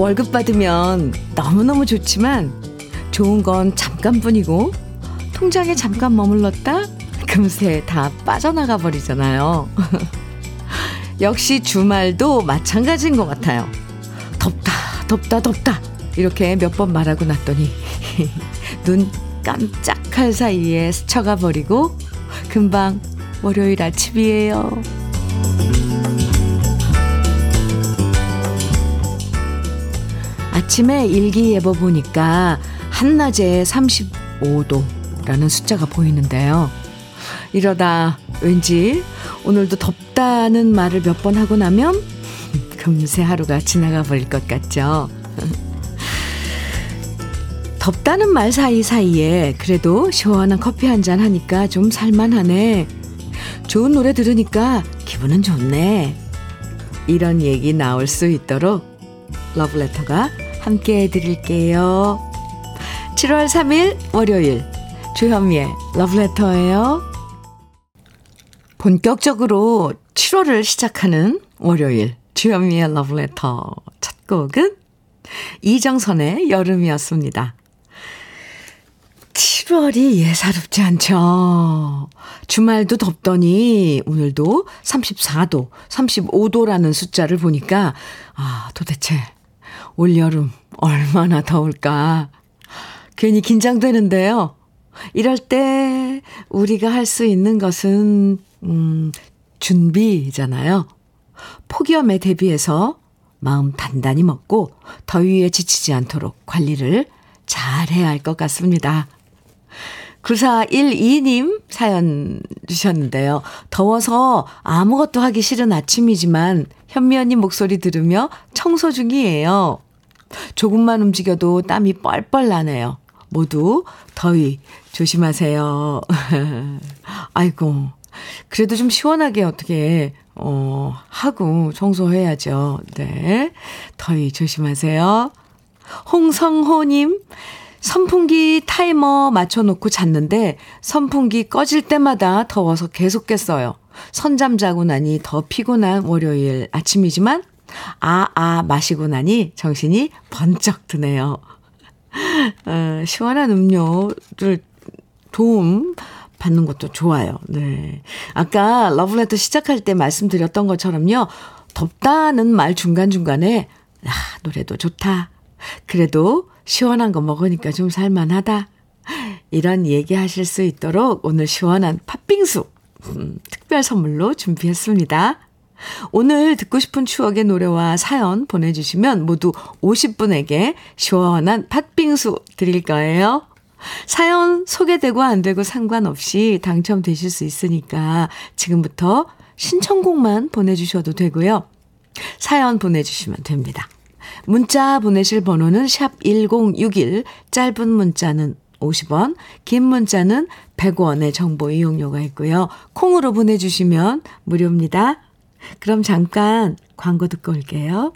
월급 받으면 너무너무 좋지만 좋은 건 잠깐뿐이고 통장에 잠깐 머물렀다 금세 다 빠져나가 버리잖아요. 역시 주말도 마찬가지인 것 같아요. 덥다, 덥다, 덥다. 이렇게 몇 번 말하고 났더니 눈 깜짝할 사이에 스쳐가 버리고 금방 월요일 아침이에요. 아침에 일기예보 보니까 한낮에 35도라는 숫자가 보이는데요. 이러다 왠지 오늘도 덥다는 말을 몇 번 하고 나면 금세 하루가 지나가 버릴 것 같죠. 덥다는 말 사이사이에 그래도 시원한 커피 한 잔 하니까 좀 살만하네. 좋은 노래 들으니까 기분은 좋네. 이런 얘기 나올 수 있도록 러브레터가 함께 해드릴게요. 7월 3일 월요일 주현미의 러브레터예요. 본격적으로 7월을 시작하는 월요일 주현미의 러브레터 첫 곡은 이정선의 여름이었습니다. 7월이 예사롭지 않죠. 주말도 덥더니 오늘도 34도, 35도라는 숫자를 보니까 아, 도대체 올여름 얼마나 더울까. 괜히 긴장되는데요. 이럴 때 우리가 할 수 있는 것은 음, 준비잖아요. 폭염에 대비해서 마음 단단히 먹고 더위에 지치지 않도록 관리를 잘 해야 할 것 같습니다. 9412님 사연 주셨는데요. 더워서 아무것도 하기 싫은 아침이지만 현미 언니 목소리 들으며 청소 중이에요. 조금만 움직여도 땀이 뻘뻘 나네요. 모두 더위 조심하세요. 아이고. 그래도 좀 시원하게 어떻게, 어, 하고 청소해야죠. 네. 더위 조심하세요. 홍성호님, 선풍기 타이머 맞춰놓고 잤는데 선풍기 꺼질 때마다 더워서 계속 깼어요. 선잠 자고 나니 더 피곤한 월요일 아침이지만 아, 아, 마시고 나니 정신이 번쩍 드네요. 어, 시원한 음료를 도움 받는 것도 좋아요. 네. 아까 러브레터 시작할 때 말씀드렸던 것처럼요. 덥다는 말 중간중간에, 아, 노래도 좋다. 그래도 시원한 거 먹으니까 좀 살만하다. 이런 얘기 하실 수 있도록 오늘 시원한 팥빙수 음, 특별 선물로 준비했습니다. 오늘 듣고 싶은 추억의 노래와 사연 보내주시면 모두 50분에게 시원한 팥빙수 드릴 거예요. 사연 소개되고 안 되고 상관없이 당첨되실 수 있으니까 지금부터 신청곡만 보내주셔도 되고요. 사연 보내주시면 됩니다. 문자 보내실 번호는 샵 1061, 짧은 문자는 50원, 긴 문자는 100원의 정보 이용료가 있고요. 콩으로 보내주시면 무료입니다. 그럼 잠깐 광고 듣고 올게요.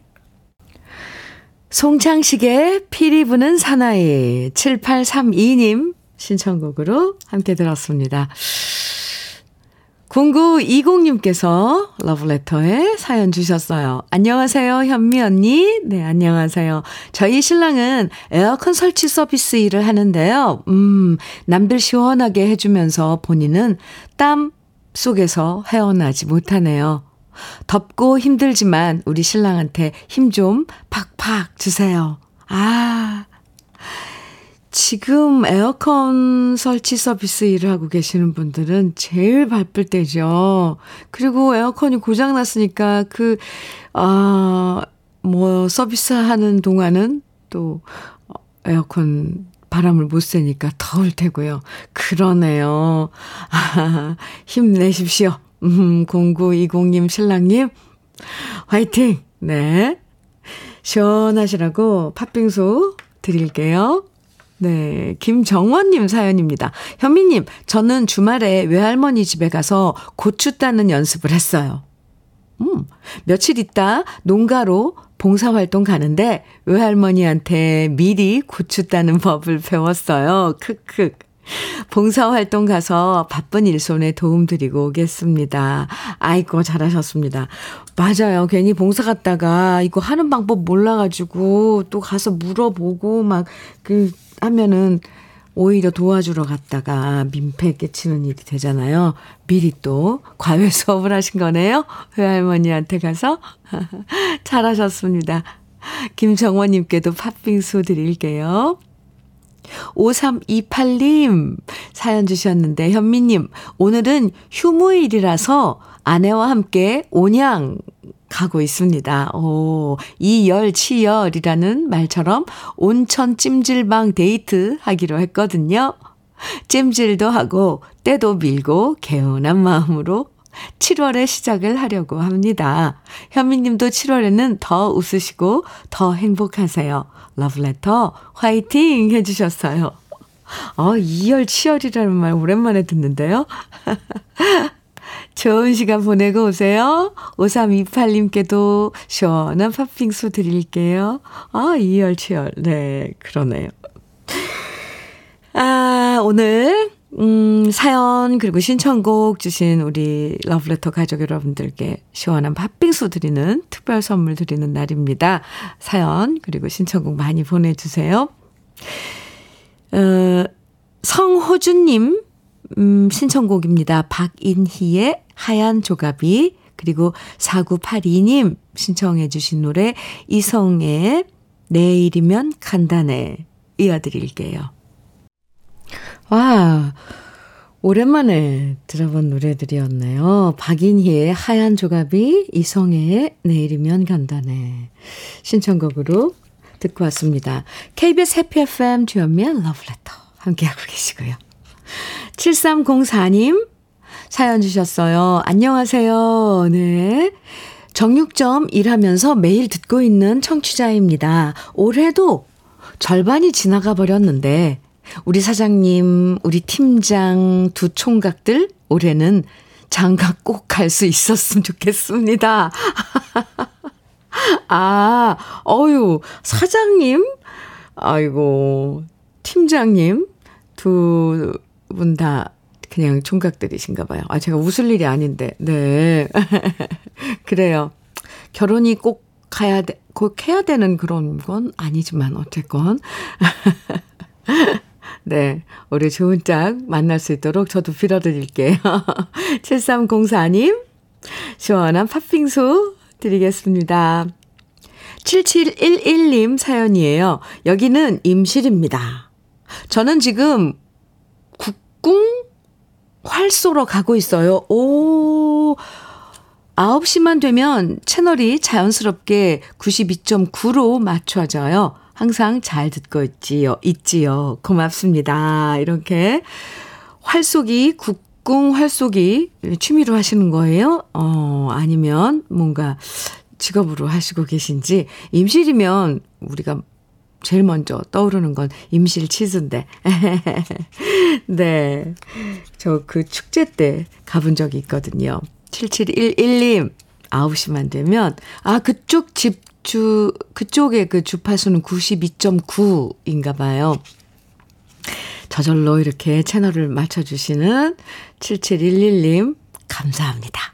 송창식의 피리 부는 사나이 7832님 신청곡으로 함께 들었습니다. 0920님께서 러브레터에 사연 주셨어요. 안녕하세요, 현미 언니. 네, 안녕하세요. 저희 신랑은 에어컨 설치 서비스 일을 하는데요. 음, 남들 시원하게 해주면서 본인은 땀 속에서 헤어나지 못하네요. 덥고 힘들지만 우리 신랑한테 힘 좀 팍팍 주세요. 아, 지금 에어컨 설치 서비스 일을 하고 계시는 분들은 제일 바쁠 때죠. 그리고 에어컨이 고장났으니까 그, 아, 뭐, 서비스 하는 동안은 또 에어컨 바람을 못 쐬니까 더울 테고요. 그러네요. 아, 힘내십시오. 음, 0920님 신랑님, 화이팅! 네. 시원하시라고 팥빙수 드릴게요. 네, 김정원님 사연입니다. 현미님, 저는 주말에 외할머니 집에 가서 고추 따는 연습을 했어요. 음, 며칠 있다 농가로 봉사활동 가는데 외할머니한테 미리 고추 따는 법을 배웠어요. 크크. 봉사활동 가서 바쁜 일손에 도움드리고 오겠습니다. 아이고, 잘하셨습니다. 맞아요. 괜히 봉사 갔다가 이거 하는 방법 몰라가지고 또 가서 물어보고 막 그 하면은 오히려 도와주러 갔다가 민폐 끼치는 일이 되잖아요. 미리 또 과외 수업을 하신 거네요. 외할머니한테 가서. 잘하셨습니다. 김정원님께도 팥빙수 드릴게요. 5328님 사연 주셨는데 현미님 오늘은 휴무일이라서 아내와 함께 온양 가고 있습니다. 오, 이열 치열이라는 말처럼 온천 찜질방 데이트 하기로 했거든요. 찜질도 하고 때도 밀고 개운한 마음으로 7월의 시작을 하려고 합니다. 현미님도 7월에는 더 웃으시고 더 행복하세요. 러브레터 화이팅 해주셨어요. 어, 이열치열이라는 말 오랜만에 듣는데요. 좋은 시간 보내고 오세요. 5328님께도 시원한 팥빙수 드릴게요. 아, 이열치열. 네, 그러네요. 아, 오늘, 음, 사연, 그리고 신청곡 주신 우리 러브레터 가족 여러분들께 시원한 팥빙수 드리는 특별 선물 드리는 날입니다. 사연, 그리고 신청곡 많이 보내주세요. 어, 성호준님, 음, 신청곡입니다. 박인희의 하얀 조갑이, 그리고 4982님 신청해 주신 노래 이성의 내일이면 간단해 이어드릴게요. 와, 오랜만에 들어본 노래들이었네요. 박인희의 하얀 조갑이, 이성의 내일이면 간단해. 신청곡으로 듣고 왔습니다. KBS 해피 FM 주현미의 러브레터 함께하고 계시고요. 7304님 사연 주셨어요. 안녕하세요. 네. 정육점 일하면서 매일 듣고 있는 청취자입니다. 올해도 절반이 지나가 버렸는데 우리 사장님, 우리 팀장 두 총각들 올해는 장가 꼭 갈 수 있었으면 좋겠습니다. 아, 어유, 사장님? 아이고, 팀장님? 두 분 다 그냥 총각들이신가 봐요. 아, 제가 웃을 일이 아닌데, 네. 그래요. 결혼이 꼭 가야 돼, 꼭 해야 되는 그런 건 아니지만, 어쨌건. 네. 우리 좋은 짝 만날 수 있도록 저도 빌어드릴게요. 7304님, 시원한 팥빙수 드리겠습니다. 7711님 사연이에요. 여기는 임실입니다. 저는 지금 국궁 활쏘러 가고 있어요. 오, 9시만 되면 채널이 자연스럽게 92.9로 맞춰져요. 항상 잘 듣고 있지요. 있지요. 고맙습니다. 이렇게 활쏘기, 국궁 활쏘기 취미로 하시는 거예요? 어, 아니면 뭔가 직업으로 하시고 계신지 임실이면 우리가 제일 먼저 떠오르는 건 임실 치즈인데. 네. 저 그 축제 때 가본 적이 있거든요. 7711님, 9시만 되면, 아, 그쪽 집 주, 그쪽에 그 주파수는 92.9인가 봐요. 저절로 이렇게 채널을 맞춰주시는 7711님, 감사합니다.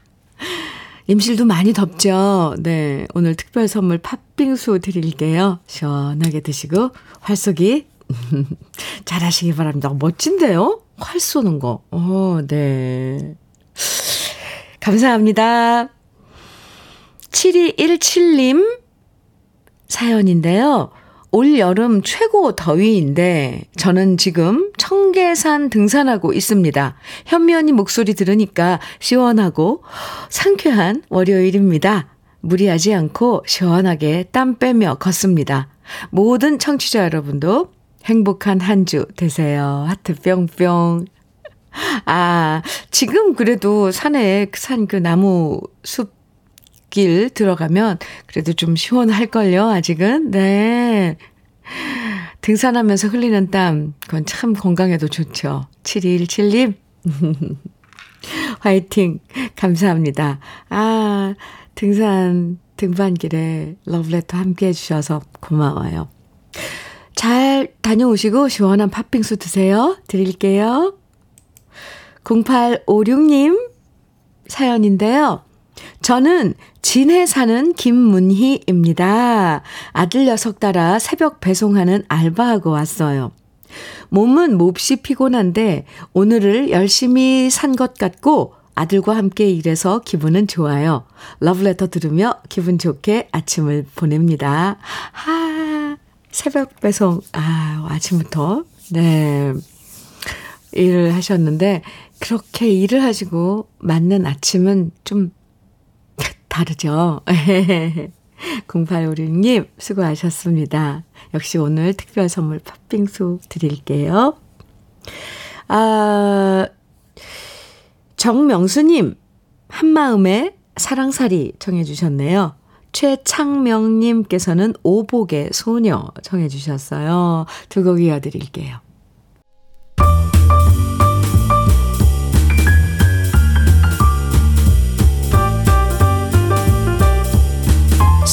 임실도 많이 덥죠? 네. 오늘 특별 선물 팥빙수 드릴게요. 시원하게 드시고, 활쏘기 잘 하시기 바랍니다. 멋진데요? 활 쏘는 거. 어, 네. 감사합니다. 7217님 사연인데요. 올 여름 최고 더위인데 저는 지금 청계산 등산하고 있습니다. 현미 언니 목소리 들으니까 시원하고 상쾌한 월요일입니다. 무리하지 않고 시원하게 땀 빼며 걷습니다. 모든 청취자 여러분도 행복한 한 주 되세요. 하트 뿅뿅. 아, 지금 그래도 산에, 산 그 나무 숲 길 들어가면 그래도 좀 시원할걸요, 아직은. 네. 등산하면서 흘리는 땀, 그건 참 건강에도 좋죠. 7217님. 화이팅. 감사합니다. 아, 등산, 등반길에 러브레터 함께 해주셔서 고마워요. 잘 다녀오시고 시원한 팥빙수 드세요. 드릴게요. 0856님 사연인데요. 저는 진해 사는 김문희입니다. 아들 녀석 따라 새벽 배송하는 알바하고 왔어요. 몸은 몹시 피곤한데 오늘을 열심히 산 것 같고 아들과 함께 일해서 기분은 좋아요. 러브레터 들으며 기분 좋게 아침을 보냅니다. 하, 새벽 배송. 아, 아침부터. 네. 일을 하셨는데, 그렇게 일을 하시고 맞는 아침은 좀 다르죠. 0856님, 수고하셨습니다. 역시 오늘 특별 선물 팥빙수 드릴게요. 아, 정명수님, 한마음에 사랑살이 청해주셨네요. 최창명님께서는 오복의 소녀 청해주셨어요. 두 곡 이어드릴게요.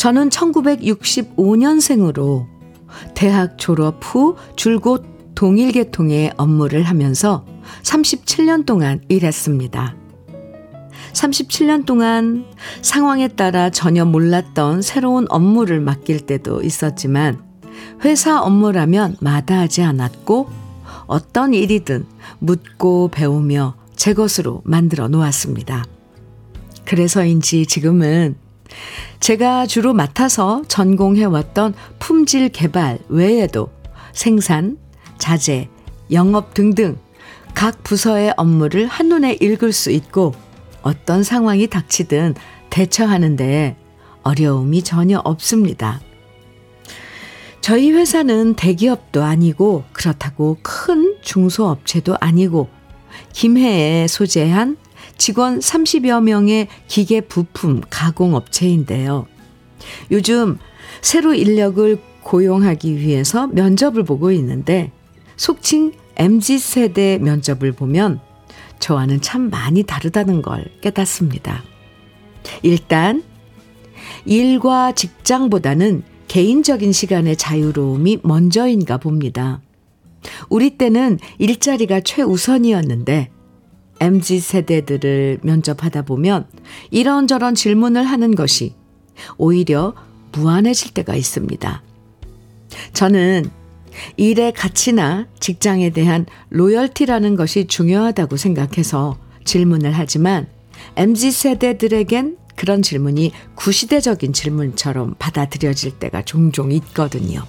저는 1965년생으로 대학 졸업 후 줄곧 동일계통의 업무를 하면서 37년 동안 일했습니다. 37년 동안 상황에 따라 전혀 몰랐던 새로운 업무를 맡길 때도 있었지만 회사 업무라면 마다하지 않았고 어떤 일이든 묻고 배우며 제 것으로 만들어 놓았습니다. 그래서인지 지금은 제가 주로 맡아서 전공해왔던 품질 개발 외에도 생산, 자재, 영업 등등 각 부서의 업무를 한눈에 읽을 수 있고 어떤 상황이 닥치든 대처하는데 어려움이 전혀 없습니다. 저희 회사는 대기업도 아니고 그렇다고 큰 중소업체도 아니고 김해에 소재한 직원 30여 명의 기계 부품 가공 업체인데요. 요즘 새로 인력을 고용하기 위해서 면접을 보고 있는데 속칭 MZ세대 면접을 보면 저와는 참 많이 다르다는 걸 깨닫습니다. 일단 일과 직장보다는 개인적인 시간의 자유로움이 먼저인가 봅니다. 우리 때는 일자리가 최우선이었는데 MZ 세대들을 면접하다 보면 이런저런 질문을 하는 것이 오히려 무안해질 때가 있습니다. 저는 일의 가치나 직장에 대한 로열티라는 것이 중요하다고 생각해서 질문을 하지만 MZ 세대들에겐 그런 질문이 구시대적인 질문처럼 받아들여질 때가 종종 있거든요.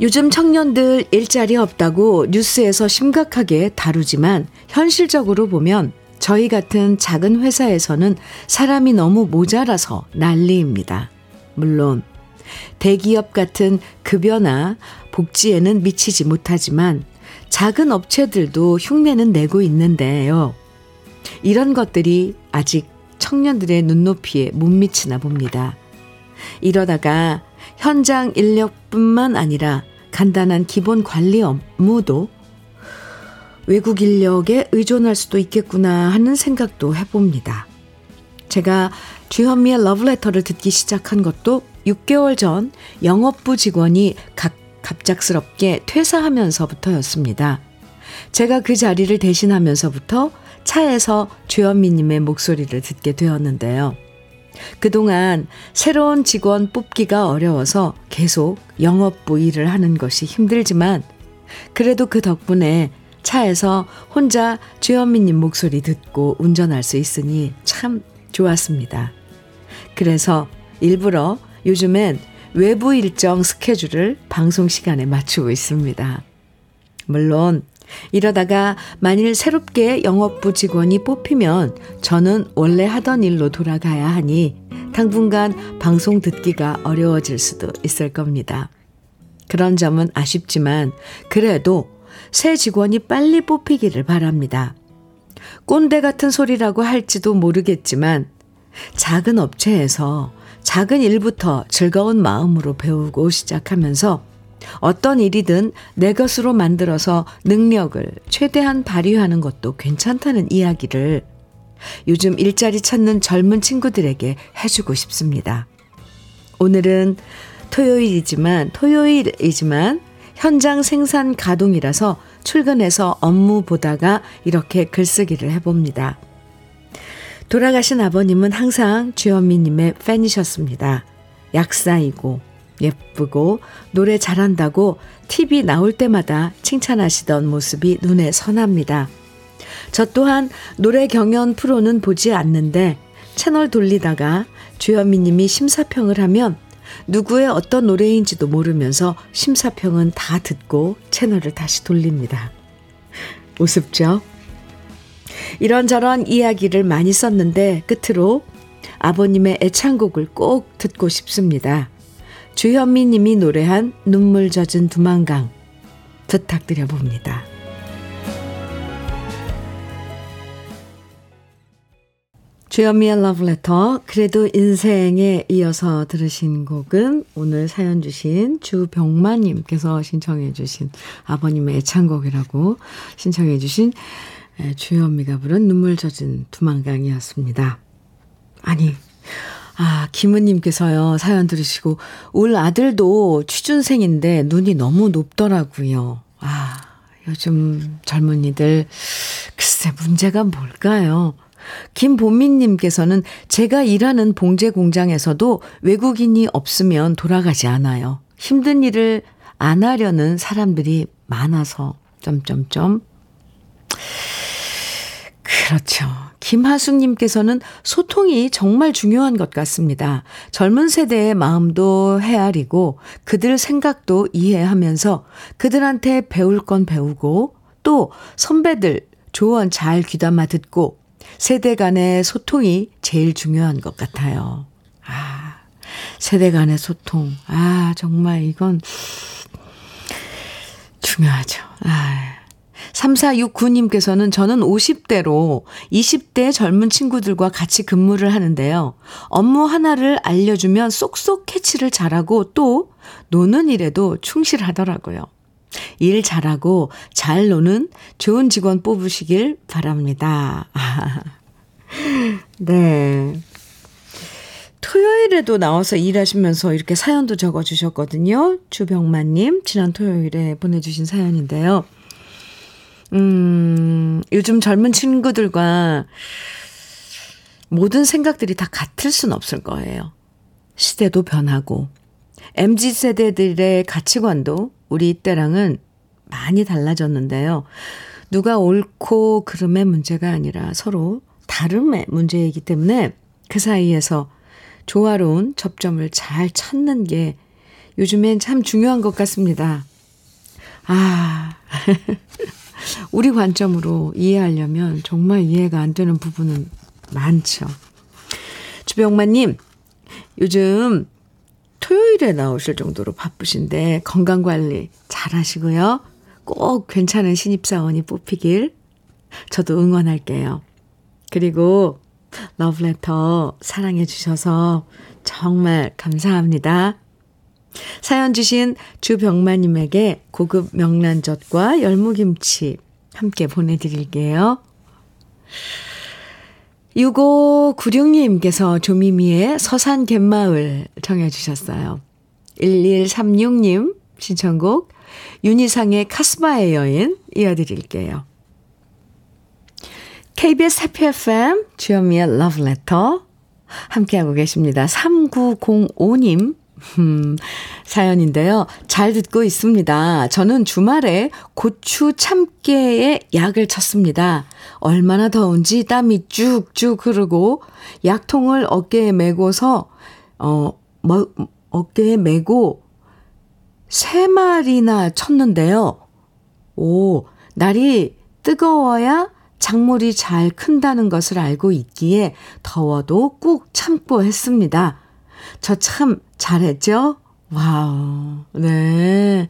요즘 청년들 일자리 없다고 뉴스에서 심각하게 다루지만 현실적으로 보면 저희 같은 작은 회사에서는 사람이 너무 모자라서 난리입니다. 물론 대기업 같은 급여나 복지에는 미치지 못하지만 작은 업체들도 흉내는 내고 있는데요. 이런 것들이 아직 청년들의 눈높이에 못 미치나 봅니다. 이러다가 현장 인력뿐만 아니라 간단한 기본 관리 업무도 외국 인력에 의존할 수도 있겠구나 하는 생각도 해봅니다. 제가 주현미의 러브레터를 듣기 시작한 것도 6개월 전 영업부 직원이 각, 갑작스럽게 퇴사하면서부터였습니다. 제가 그 자리를 대신하면서부터 차에서 주현미님의 목소리를 듣게 되었는데요. 그동안 새로운 직원 뽑기가 어려워서 계속 영업부 일을 하는 것이 힘들지만 그래도 그 덕분에 차에서 혼자 주현미님 목소리 듣고 운전할 수 있으니 참 좋았습니다. 그래서 일부러 요즘엔 외부 일정 스케줄을 방송 시간에 맞추고 있습니다. 물론 이러다가 만일 새롭게 영업부 직원이 뽑히면 저는 원래 하던 일로 돌아가야 하니 당분간 방송 듣기가 어려워질 수도 있을 겁니다. 그런 점은 아쉽지만 그래도 새 직원이 빨리 뽑히기를 바랍니다. 꼰대 같은 소리라고 할지도 모르겠지만 작은 업체에서 작은 일부터 즐거운 마음으로 배우고 시작하면서 어떤 일이든 내 것으로 만들어서 능력을 최대한 발휘하는 것도 괜찮다는 이야기를 요즘 일자리 찾는 젊은 친구들에게 해주고 싶습니다. 오늘은 토요일이지만, 토요일이지만 현장 생산 가동이라서 출근해서 업무 보다가 이렇게 글쓰기를 해봅니다. 돌아가신 아버님은 항상 주현미님의 팬이셨습니다. 약사이고 예쁘고 노래 잘한다고 TV 나올 때마다 칭찬하시던 모습이 눈에 선합니다. 저 또한 노래 경연 프로는 보지 않는데 채널 돌리다가 주현미 님이 심사평을 하면 누구의 어떤 노래인지도 모르면서 심사평은 다 듣고 채널을 다시 돌립니다. 우습죠? 이런저런 이야기를 많이 썼는데 끝으로 아버님의 애창곡을 꼭 듣고 싶습니다. 주현미 님이 노래한 눈물 젖은 두만강 부탁드려 봅니다. 주현미의 러브레터 그래도 인생에 이어서 들으신 곡은 오늘 사연 주신 주병마님께서 신청해 주신 아버님의 애창곡이라고 신청해 주신 주현미가 부른 눈물 젖은 두만강이었습니다. 아니 아, 김은님께서요, 사연 들으시고, 올 아들도 취준생인데 눈이 너무 높더라고요. 아, 요즘 젊은이들, 글쎄, 문제가 뭘까요? 김보민님께서는 제가 일하는 봉제 공장에서도 외국인이 없으면 돌아가지 않아요. 힘든 일을 안 하려는 사람들이 많아서, 점점점. 그렇죠. 김하숙님께서는 소통이 정말 중요한 것 같습니다. 젊은 세대의 마음도 헤아리고 그들 생각도 이해하면서 그들한테 배울 건 배우고 또 선배들 조언 잘 귀담아 듣고 세대 간의 소통이 제일 중요한 것 같아요. 아, 세대 간의 소통. 아, 정말 이건 중요하죠. 아. 3469님께서는 저는 50대로 20대 젊은 친구들과 같이 근무를 하는데요. 업무 하나를 알려주면 쏙쏙 캐치를 잘하고 또 노는 일에도 충실하더라고요. 일 잘하고 잘 노는 좋은 직원 뽑으시길 바랍니다. 네. 토요일에도 나와서 일하시면서 이렇게 사연도 적어주셨거든요. 주병만님, 지난 토요일에 보내주신 사연인데요. 음, 요즘 젊은 친구들과 모든 생각들이 다 같을 순 없을 거예요. 시대도 변하고, MZ 세대들의 가치관도 우리 때랑은 많이 달라졌는데요. 누가 옳고 그름의 문제가 아니라 서로 다름의 문제이기 때문에 그 사이에서 조화로운 접점을 잘 찾는 게 요즘엔 참 중요한 것 같습니다. 아, 우리 관점으로 이해하려면 정말 이해가 안 되는 부분은 많죠. 주병만님, 요즘 토요일에 나오실 정도로 바쁘신데 건강 관리 잘 하시고요. 꼭 괜찮은 신입사원이 뽑히길 저도 응원할게요. 그리고 러브레터 사랑해 주셔서 정말 감사합니다. 사연 주신 주병마님에게 고급 명란젓과 열무김치 함께 보내드릴게요. 6596님께서 조미미의 서산 갯마을 청해주셨어요. 1136님 신청곡 윤희상의 카스바의 여인 이어드릴게요. KBS 해피 FM 주현미의 러브레터 함께하고 계십니다. 3905님 음, 사연인데요. 잘 듣고 있습니다. 저는 주말에 고추 참깨에 약을 쳤습니다. 얼마나 더운지 땀이 쭉쭉 흐르고 약통을 어깨에 메고서 어, 뭐, 어깨에 메고 세 말이나 쳤는데요. 오, 날이 뜨거워야 작물이 잘 큰다는 것을 알고 있기에 더워도 꾹 참고 했습니다. 저 참 잘했죠? wow, 네.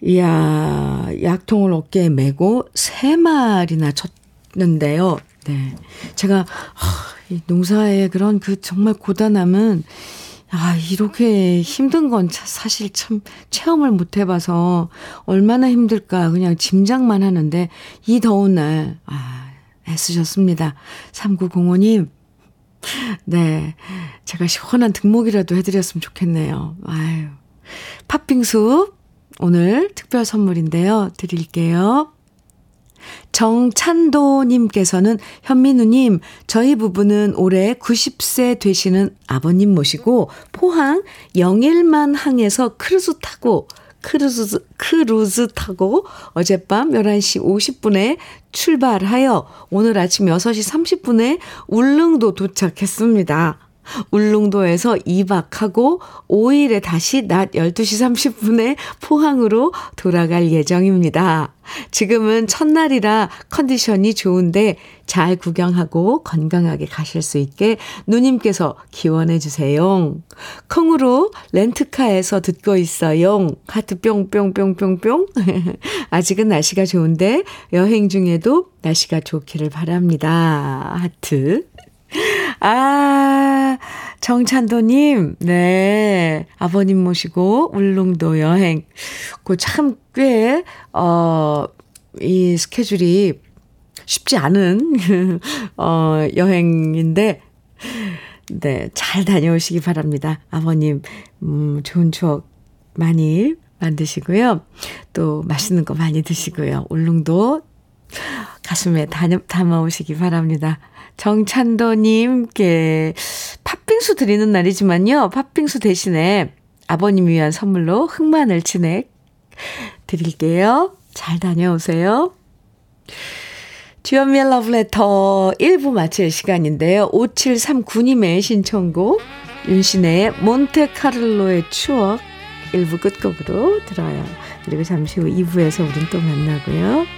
이야, 약통을 어깨에 메고 세 말이나 쳤는데요. 네. 제가, 이 농사의 그런 그 정말 고단함은, 아, 이렇게 힘든 건 사실 참 체험을 못 해봐서 얼마나 힘들까 그냥 짐작만 하는데 이 더운 날, 아, 애쓰셨습니다. 3905님, 네. 제가 시원한 등목이라도 해드렸으면 좋겠네요. 아유. 팥빙수 오늘 특별 선물인데요. 드릴게요. 정찬도님께서는 현민우님, 저희 부부는 올해 90세 되시는 아버님 모시고 포항 영일만 항에서 크루즈 타고 크루즈, 크루즈 타고 어젯밤 11시 50분에 출발하여 오늘 아침 6시 30분에 울릉도 도착했습니다. 울릉도에서 2박하고 5일에 다시 낮 12시 30분에 포항으로 돌아갈 예정입니다. 지금은 첫날이라 컨디션이 좋은데 잘 구경하고 건강하게 가실 수 있게 누님께서 기원해 주세요. 콩으로 렌트카에서 듣고 있어요. 하트 뿅뿅뿅뿅뿅. 아직은 날씨가 좋은데 여행 중에도 날씨가 좋기를 바랍니다. 하트. 아, 정찬도님, 네. 아버님 모시고 울릉도 여행. 그 참 꽤, 어, 이 스케줄이 쉽지 않은, 어, 여행인데, 네. 잘 다녀오시기 바랍니다. 아버님, 음, 좋은 추억 많이 만드시고요. 또 맛있는 거 많이 드시고요. 울릉도 가슴에 담아, 담아오시기 바랍니다. 정찬도님께 팥빙수 드리는 날이지만요. 팥빙수 대신에 아버님 위한 선물로 흑마늘 진액 드릴게요. 잘 다녀오세요. 주연미의 러브레터 1부 마칠 시간인데요. 5739님의 신청곡 윤신의 몬테카를로의 추억 1부 끝곡으로 들어요. 그리고 잠시 후 2부에서 우린 또 만나고요.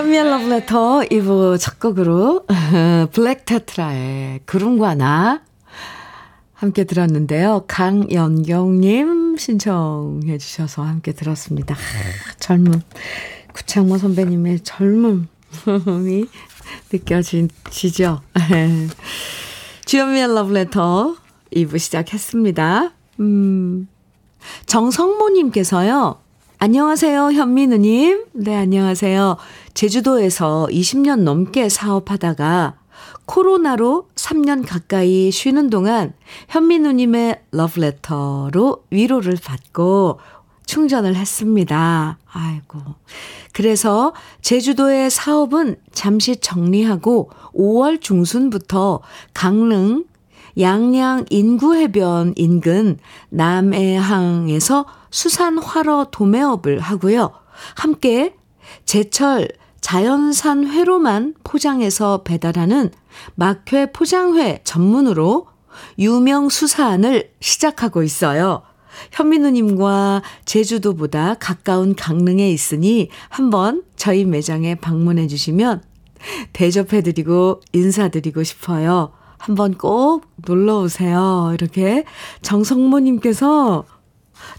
주현미의 Letter 2부 첫 곡으로 블랙 테트라의 구름과 나 함께 들었는데요. 강연경님 신청해 주셔서 함께 들었습니다. 아, 젊음 구창모 선배님의 젊음이 느껴지죠? 주연미의 러브레터 2부 시작했습니다. 음, 정성모님께서요. 안녕하세요, 현민우님. 네, 안녕하세요. 제주도에서 20년 넘게 사업하다가 코로나로 3년 가까이 쉬는 동안 현민우님의 러브레터로 위로를 받고 충전을 했습니다. 아이고. 그래서 제주도의 사업은 잠시 정리하고 5월 중순부터 강릉 양양 인구해변 인근 남해항에서 수산화로 도매업을 하고요. 함께 제철 자연산 회로만 포장해서 배달하는 막회 포장회 전문으로 유명 수산을 시작하고 있어요. 현민우님과 제주도보다 가까운 강릉에 있으니 한번 저희 매장에 방문해 주시면 대접해드리고 인사드리고 싶어요. 한번 꼭 놀러 오세요. 이렇게 정성모님께서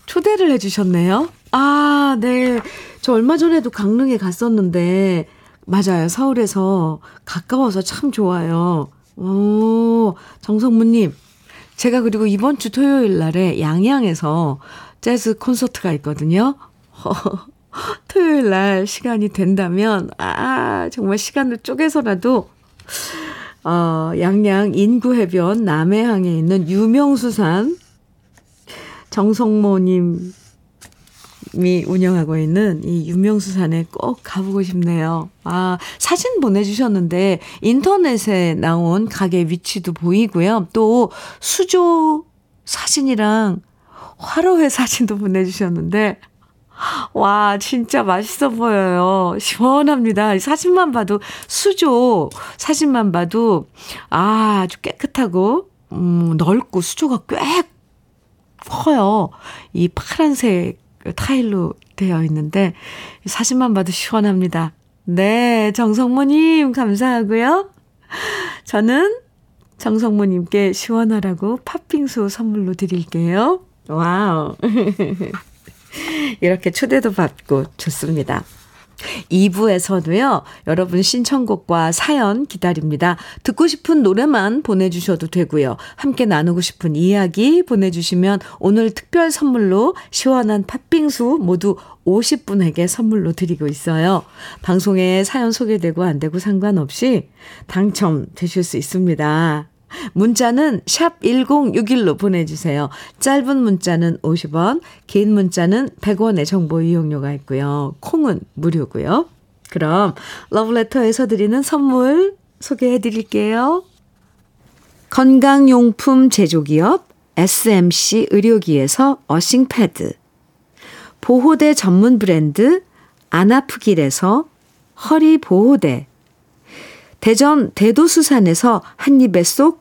초대를 해주셨네요. 아, 네. 저 얼마 전에도 강릉에 갔었는데, 맞아요. 서울에서 가까워서 참 좋아요. 오, 정성모님. 제가 그리고 이번 주 토요일 날에 양양에서 재즈 콘서트가 있거든요. 토요일 날 시간이 된다면, 아, 정말 시간을 쪼개서라도, 어, 양양 인구해변 남해항에 있는 유명수산 정성모님 이 운영하고 있는 이 유명수산에 꼭 가보고 싶네요. 아, 사진 보내주셨는데 인터넷에 나온 가게 위치도 보이고요. 또 수조 사진이랑 화로회 사진도 보내주셨는데 와, 진짜 맛있어 보여요. 시원합니다. 사진만 봐도, 수조 사진만 봐도, 아, 아주 깨끗하고, 음, 넓고 수조가 꽤 커요. 이 파란색 타일로 되어 있는데 사진만 봐도 시원합니다. 네, 정성모님 감사하고요. 저는 정성모님께 시원하라고 팥빙수 선물로 드릴게요. wow. 이렇게 초대도 받고 좋습니다. 2부에서도요, 여러분 신청곡과 사연 기다립니다. 듣고 싶은 노래만 보내주셔도 되고요. 함께 나누고 싶은 이야기 보내주시면 오늘 특별 선물로 시원한 팥빙수 모두 50분에게 선물로 드리고 있어요. 방송에 사연 소개되고 안 되고 상관없이 당첨되실 수 있습니다. 문자는 샵 1061로 보내주세요. 짧은 문자는 50원, 긴 문자는 100원의 정보 이용료가 있고요. 콩은 무료고요. 그럼 러브레터에서 드리는 선물 소개해 드릴게요. 건강용품 제조기업 SMC 의료기에서 어싱패드 보호대 전문 브랜드 안아프길에서 허리보호대 대전 대도수산에서 한입에 쏙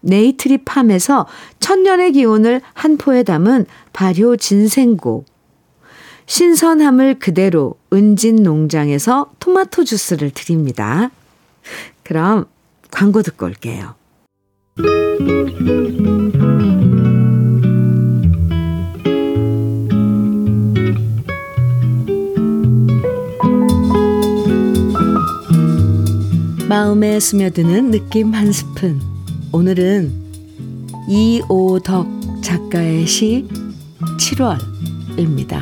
네이트리팜에서 천년의 기운을 한 포에 담은 발효 진생고 신선함을 그대로 은진 농장에서 토마토 주스를 드립니다. 그럼 광고 듣고 올게요. 마음에 스며드는 느낌 한 스푼. 오늘은 이오덕 작가의 시 7월입니다.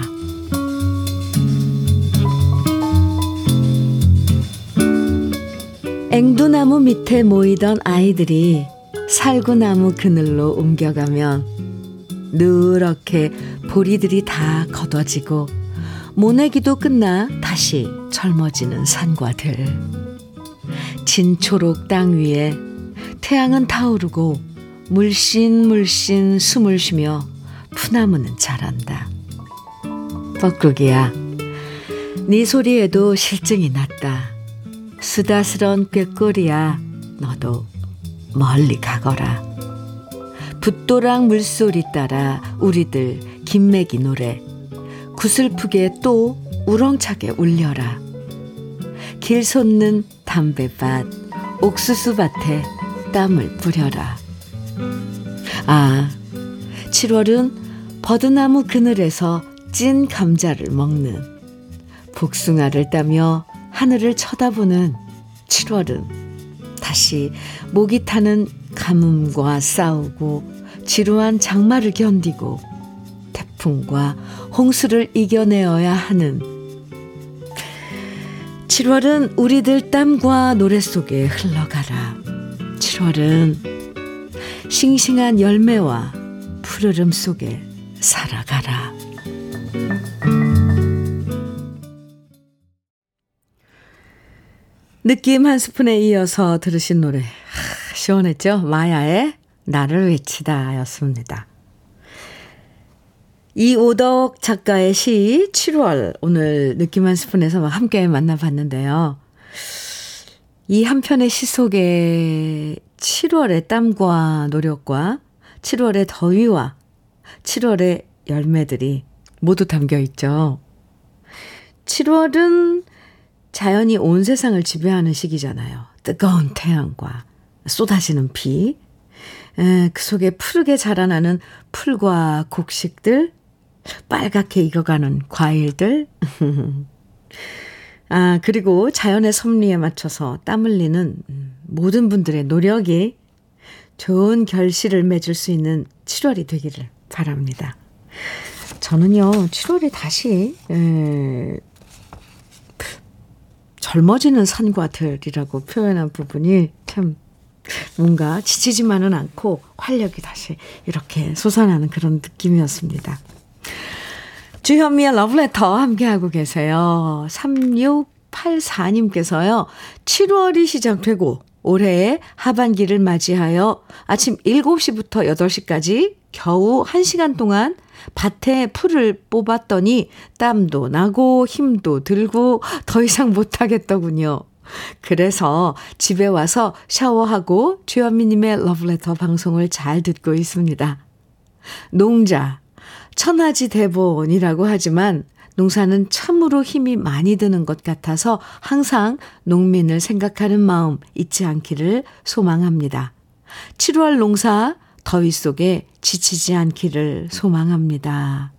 앵두나무 밑에 모이던 아이들이 살구나무 그늘로 옮겨가면 누렇게 보리들이 다 걷어지고 모내기도 끝나 다시 젊어지는 산과들. 진초록 땅 위에 태양은 타오르고 물씬 물씬 숨을 쉬며 푸나무는 자란다. 뻐꾸기야, 네 소리에도 실증이 났다. 수다스런 꾀꼬리야, 너도 멀리 가거라. 붓도랑 물소리 따라 우리들 김매기 노래 구슬프게 또 우렁차게 울려라. 길 솟는 담배밭, 옥수수밭에 땀을 뿌려라. 아, 7월은 버드나무 그늘에서 찐 감자를 먹는 복숭아를 따며 하늘을 쳐다보는 7월은 다시 목이 타는 가뭄과 싸우고 지루한 장마를 견디고 태풍과 홍수를 이겨내어야 하는 7월은 우리들 땀과 노래 속에 흘러가라. 7월은 싱싱한 열매와 푸르름 속에 살아가라. 느낌 한 스푼에 이어서 들으신 노래. 하, 시원했죠? 마야의 나를 외치다 였습니다. 이오덕 작가의 시 7월 오늘 느낌 한 스푼에서 함께 만나봤는데요. 이 한 편의 시 속에 7월의 땀과 노력과 7월의 더위와 7월의 열매들이 모두 담겨 있죠. 7월은 자연이 온 세상을 지배하는 시기잖아요. 뜨거운 태양과 쏟아지는 비, 에, 그 속에 푸르게 자라나는 풀과 곡식들, 빨갛게 익어가는 과일들, 아, 그리고 자연의 섭리에 맞춰서 땀 흘리는 모든 분들의 노력이 좋은 결실을 맺을 수 있는 7월이 되기를 바랍니다. 저는요, 7월에 다시, 에, 젊어지는 산과 들이라고 표현한 부분이 참 뭔가 지치지만은 않고 활력이 다시 이렇게 솟아나는 그런 느낌이었습니다. 주현미의 러브레터 함께하고 계세요. 3684님께서요. 7월이 시작되고 올해의 하반기를 맞이하여 아침 7시부터 8시까지 겨우 1시간 동안 밭에 풀을 뽑았더니 땀도 나고 힘도 들고 더 이상 못하겠더군요. 그래서 집에 와서 샤워하고 주현미님의 러브레터 방송을 잘 듣고 있습니다. 농자, 천하지 대본이라고 하지만 농사는 참으로 힘이 많이 드는 것 같아서 항상 농민을 생각하는 마음 잊지 않기를 소망합니다. 7월 농사 더위 속에 지치지 않기를 소망합니다.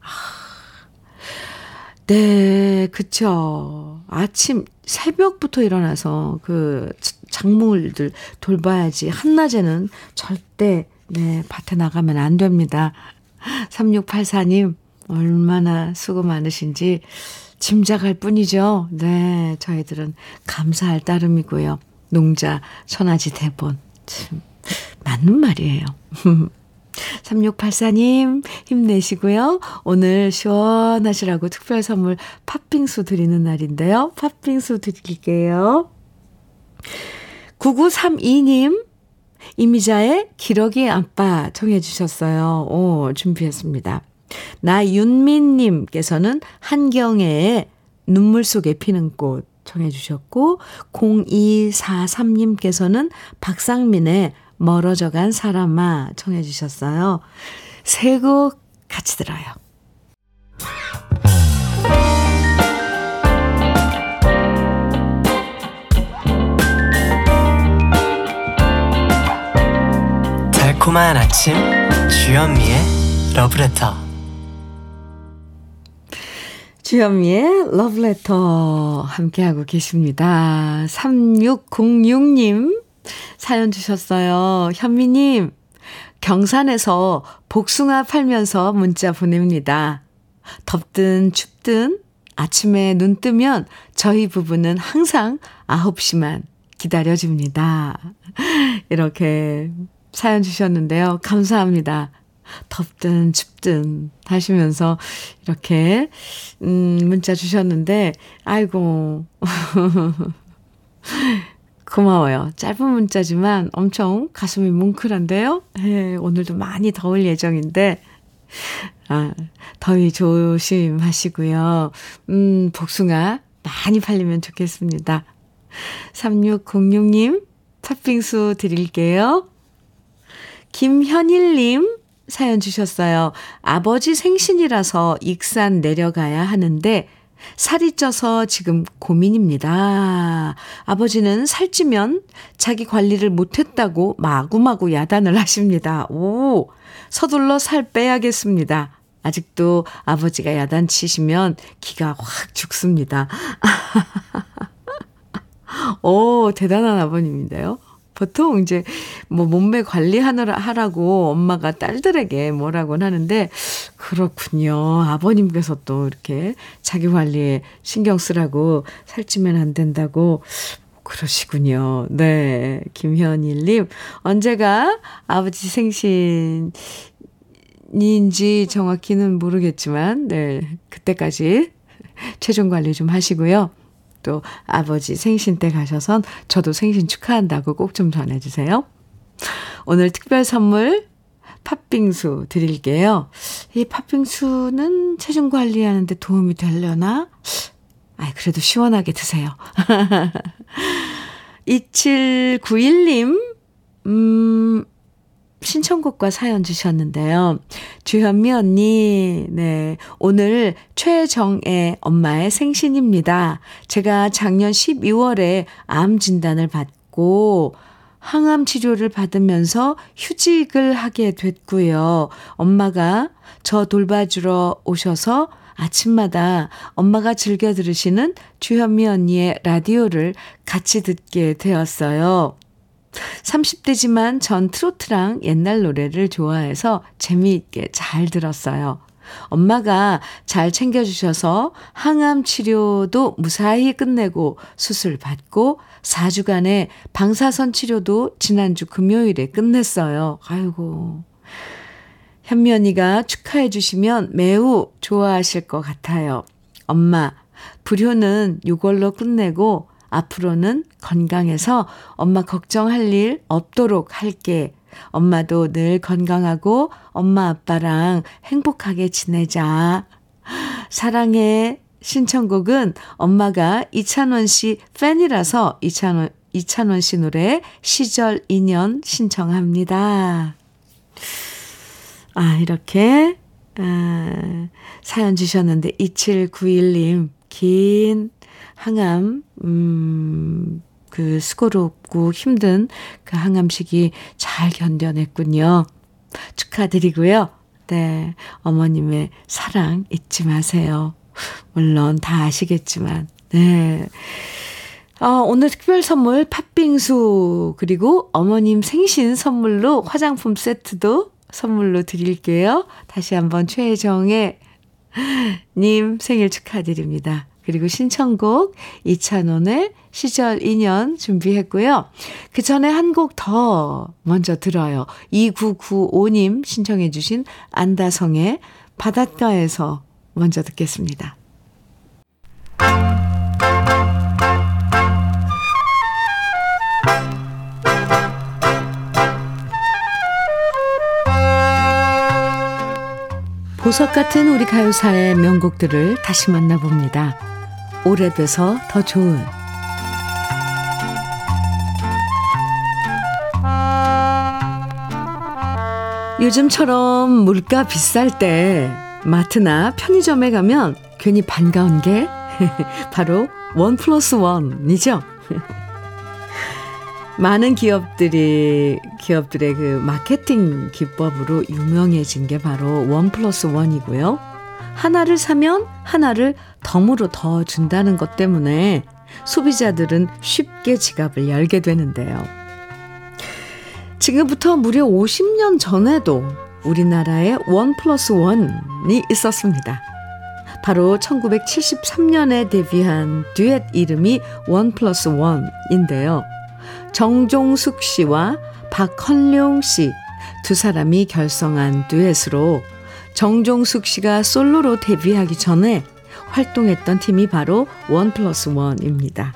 네, 그쵸. 아침, 새벽부터 일어나서 그 작물들 돌봐야지. 한낮에는 절대, 네, 밭에 나가면 안 됩니다. 3684님, 얼마나 수고 많으신지 짐작할 뿐이죠. 네, 저희들은 감사할 따름이고요. 농자, 천하지 대본. 참, 맞는 말이에요. 3684님, 힘내시고요. 오늘 시원하시라고 특별 선물 팥빙수 드리는 날인데요. 팥빙수 드릴게요. 9932님, 이미자의 기러기 아빠 청해 주셨어요. 오, 준비했습니다. 나윤민님께서는 한경애의 눈물 속에 피는 꽃 청해 주셨고, 0243님께서는 박상민의 멀어져 간 사람아 청해 주셨어요. 세 곡 같이 들어요. 달콤한 아침 주현미의 러브레터 주현미의 러브레터 함께하고 계십니다. 3606님 사연 주셨어요. 현미님, 경산에서 복숭아 팔면서 문자 보냅니다. 덥든 춥든 아침에 눈 뜨면 저희 부부는 항상 9시만 기다려줍니다. 이렇게 사연 주셨는데요. 감사합니다. 덥든 춥든 하시면서 이렇게, 음, 문자 주셨는데, 아이고. 고마워요. 짧은 문자지만 엄청 가슴이 뭉클한데요. 네, 오늘도 많이 더울 예정인데, 아, 더위 조심하시고요. 음, 복숭아 많이 팔리면 좋겠습니다. 3606님, 팥빙수 드릴게요. 김현일님, 사연 주셨어요. 아버지 생신이라서 익산 내려가야 하는데, 살이 쪄서 지금 고민입니다. 아버지는 살찌면 자기 관리를 못했다고 마구마구 야단을 하십니다. 오, 서둘러 살 빼야겠습니다. 아직도 아버지가 야단치시면 기가 확 죽습니다. 오, 대단한 아버님인데요. 보통 이제 뭐 몸매 관리하느라 하라고 엄마가 딸들에게 뭐라고 하는데 그렇군요. 아버님께서 또 이렇게 자기 관리에 신경 쓰라고 살찌면 안 된다고 그러시군요. 네. 김현일님, 언제가 아버지 생신 인지 정확히는 모르겠지만, 네. 그때까지 체중 관리 좀 하시고요. 또 아버지 생신 때 가셔선 저도 생신 축하한다고 꼭 좀 전해주세요. 오늘 특별 선물 팥빙수 드릴게요. 이 팥빙수는 체중 관리하는데 도움이 되려나? 아, 그래도 시원하게 드세요. 2791님, 음, 신청곡과 사연 주셨는데요. 주현미 언니, 네. 오늘 최정애 엄마의 생신입니다. 제가 작년 12월에 암 진단을 받고 항암 치료를 받으면서 휴직을 하게 됐고요. 엄마가 저 돌봐주러 오셔서 아침마다 엄마가 즐겨 들으시는 주현미 언니의 라디오를 같이 듣게 되었어요. 30대지만 전 트로트랑 옛날 노래를 좋아해서 재미있게 잘 들었어요. 엄마가 잘 챙겨주셔서 항암 치료도 무사히 끝내고 수술 받고 4주간의 방사선 치료도 지난주 금요일에 끝냈어요. 아이고. 언니가 축하해 주시면 매우 좋아하실 것 같아요. 엄마, 불효는 이걸로 끝내고 앞으로는 건강해서 엄마 걱정할 일 없도록 할게. 엄마도 늘 건강하고 엄마 아빠랑 행복하게 지내자. 사랑해. 신청곡은 엄마가 이찬원 씨 팬이라서 이찬원, 이찬원 씨 노래 시절 인연 신청합니다. 아, 이렇게, 아, 사연 주셨는데, 2791님, 긴 항암, 음, 그 수고롭고 힘든 그 항암 시기 잘 견뎌냈군요. 축하드리고요. 네. 어머님의 사랑 잊지 마세요. 물론 다 아시겠지만, 네. 어, 오늘 특별 선물 팥빙수, 그리고 어머님 생신 선물로 화장품 세트도 선물로 드릴게요. 다시 한번 최정의 님 생일 축하드립니다. 그리고 신청곡 이찬원의 시절 인연 준비했고요. 그 전에 한 곡 더 먼저 들어요. 2995님 신청해 주신 안다성의 바닷가에서 먼저 듣겠습니다. 보석 같은 우리 가요사의 명곡들을 다시 만나봅니다. 오래돼서 더 좋은 요즘처럼 물가 비쌀 때 마트나 편의점에 가면 괜히 반가운 게 바로 원 플러스 원이죠. 많은 기업들이 기업들의 그 마케팅 기법으로 유명해진 게 바로 원 플러스 원이고요. 하나를 사면 하나를 덤으로 더 준다는 것 때문에 소비자들은 쉽게 지갑을 열게 되는데요. 지금부터 무려 50년 전에도 우리나라에 원 플러스 원이 있었습니다. 바로 1973년에 데뷔한 듀엣 이름이 원 플러스 원인데요. 정종숙 씨와 박헌룡 씨 두 사람이 결성한 듀엣으로 정종숙 씨가 솔로로 데뷔하기 전에 활동했던 팀이 바로 원 플러스 원입니다.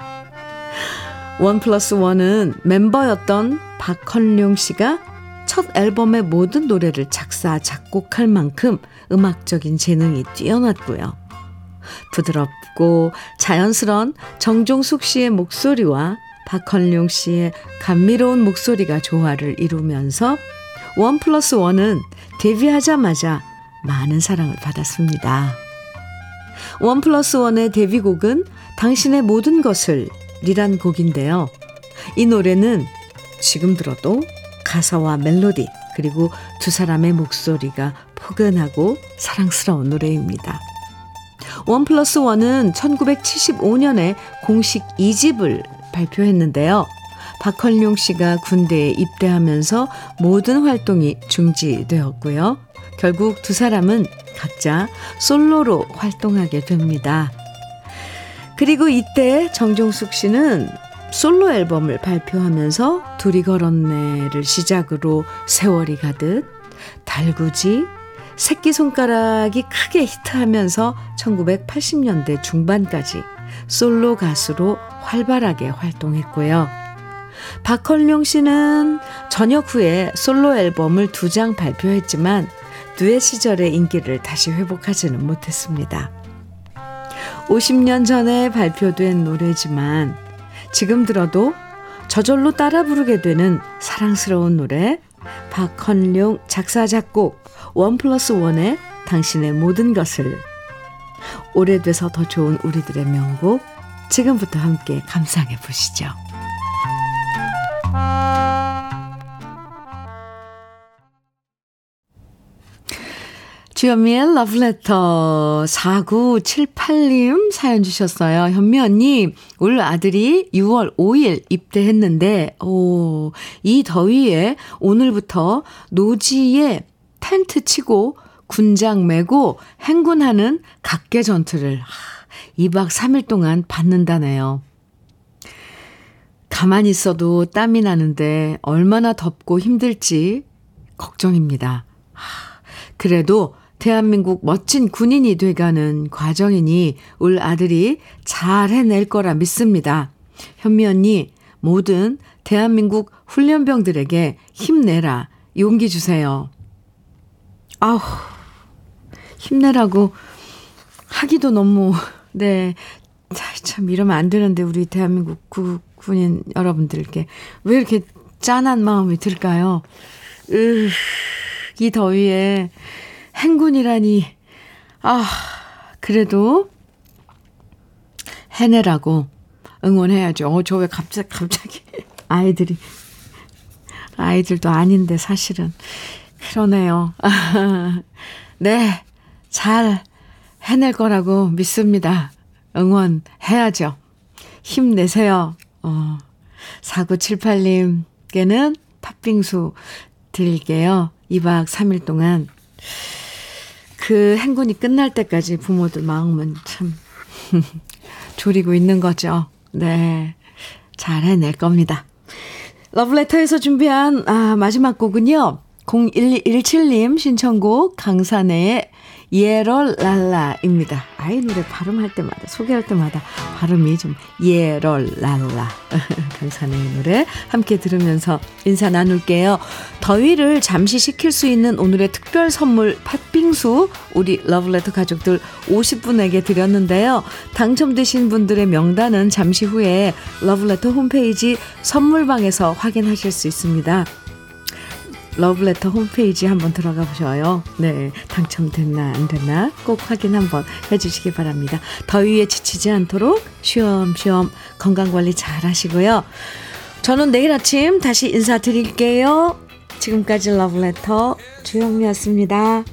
원 플러스 원은 멤버였던 박헌룡 씨가 첫 앨범의 모든 노래를 작사, 작곡할 만큼 음악적인 재능이 뛰어났고요. 부드럽고 자연스러운 정종숙 씨의 목소리와 박헌룡 씨의 감미로운 목소리가 조화를 이루면서 원 플러스 원은 데뷔하자마자 많은 사랑을 받았습니다. 원 플러스 원의 데뷔곡은 당신의 모든 것을 이란 곡인데요. 이 노래는 지금 들어도 가사와 멜로디 그리고 두 사람의 목소리가 포근하고 사랑스러운 노래입니다. 원 플러스 원은 1975년에 공식 2집을 발표했는데요. 박헌룡 씨가 군대에 입대하면서 모든 활동이 중지되었고요. 결국 두 사람은 각자 솔로로 활동하게 됩니다. 그리고 이때 정종숙 씨는 솔로 앨범을 발표하면서 둘이 걸었네를 시작으로 세월이 가듯 달구지 새끼손가락이 크게 히트하면서 1980년대 중반까지 솔로 가수로 활발하게 활동했고요. 박헌룡 씨는 전역 후에 솔로 앨범을 두 장 발표했지만 듀엣 시절의 인기를 다시 회복하지는 못했습니다. 50년 전에 발표된 노래지만 지금 들어도 저절로 따라 부르게 되는 사랑스러운 노래 박헌룡 작사 작곡 원 플러스 원의 당신의 모든 것을 오래돼서 더 좋은 우리들의 명곡 지금부터 함께 감상해 보시죠. 주현미의 러브레터 4978님 사연 주셨어요. 현미 언니, 올 아들이 6월 5일 입대했는데, 오, 이 더위에 오늘부터 노지에 텐트 치고 군장 메고 행군하는 각계 전투를 2박 3일 동안 받는다네요. 가만히 있어도 땀이 나는데 얼마나 덥고 힘들지 걱정입니다. 그래도 대한민국 멋진 군인이 돼가는 과정이니 울 아들이 잘 해낼 거라 믿습니다. 현미 언니, 모든 대한민국 훈련병들에게 힘내라, 용기 주세요. 아우, 힘내라고 하기도 너무, 네. 참, 이러면 안 되는데, 우리 대한민국 구, 군인 여러분들께. 왜 이렇게 짠한 마음이 들까요? 으, 이 더위에 행군이라니. 아, 그래도 해내라고 응원해야죠. 어, 저 왜 갑자기, 갑자기 아이들이, 아이들도 아닌데 사실은. 그러네요. 네, 잘 해낼 거라고 믿습니다. 응원해야죠. 힘내세요. 어, 4978님께는 팥빙수 드릴게요. 2박 3일 동안. 그 행군이 끝날 때까지 부모들 마음은 참 졸이고 있는 거죠. 네. 잘 해낼 겁니다. 러브레터에서 준비한 아, 마지막 곡은요. 0117님 신청곡 강산의 예럴랄라입니다. 아이 노래 발음할 때마다 소개할 때마다 발음이 좀 예럴랄라 강산의 노래 함께 들으면서 인사 나눌게요. 더위를 잠시 식힐 수 있는 오늘의 특별 선물 팥빙수 우리 러블레터 가족들 50분에게 드렸는데요. 당첨되신 분들의 명단은 잠시 후에 러블레터 홈페이지 선물방에서 확인하실 수 있습니다. 러브레터 홈페이지 한번 들어가 보셔요. 네, 당첨됐나 안 됐나 꼭 확인 한번 해주시기 바랍니다. 더위에 지치지 않도록 쉬엄쉬엄 건강관리 잘 하시고요. 저는 내일 아침 다시 인사드릴게요. 지금까지 러브레터 주현미였습니다.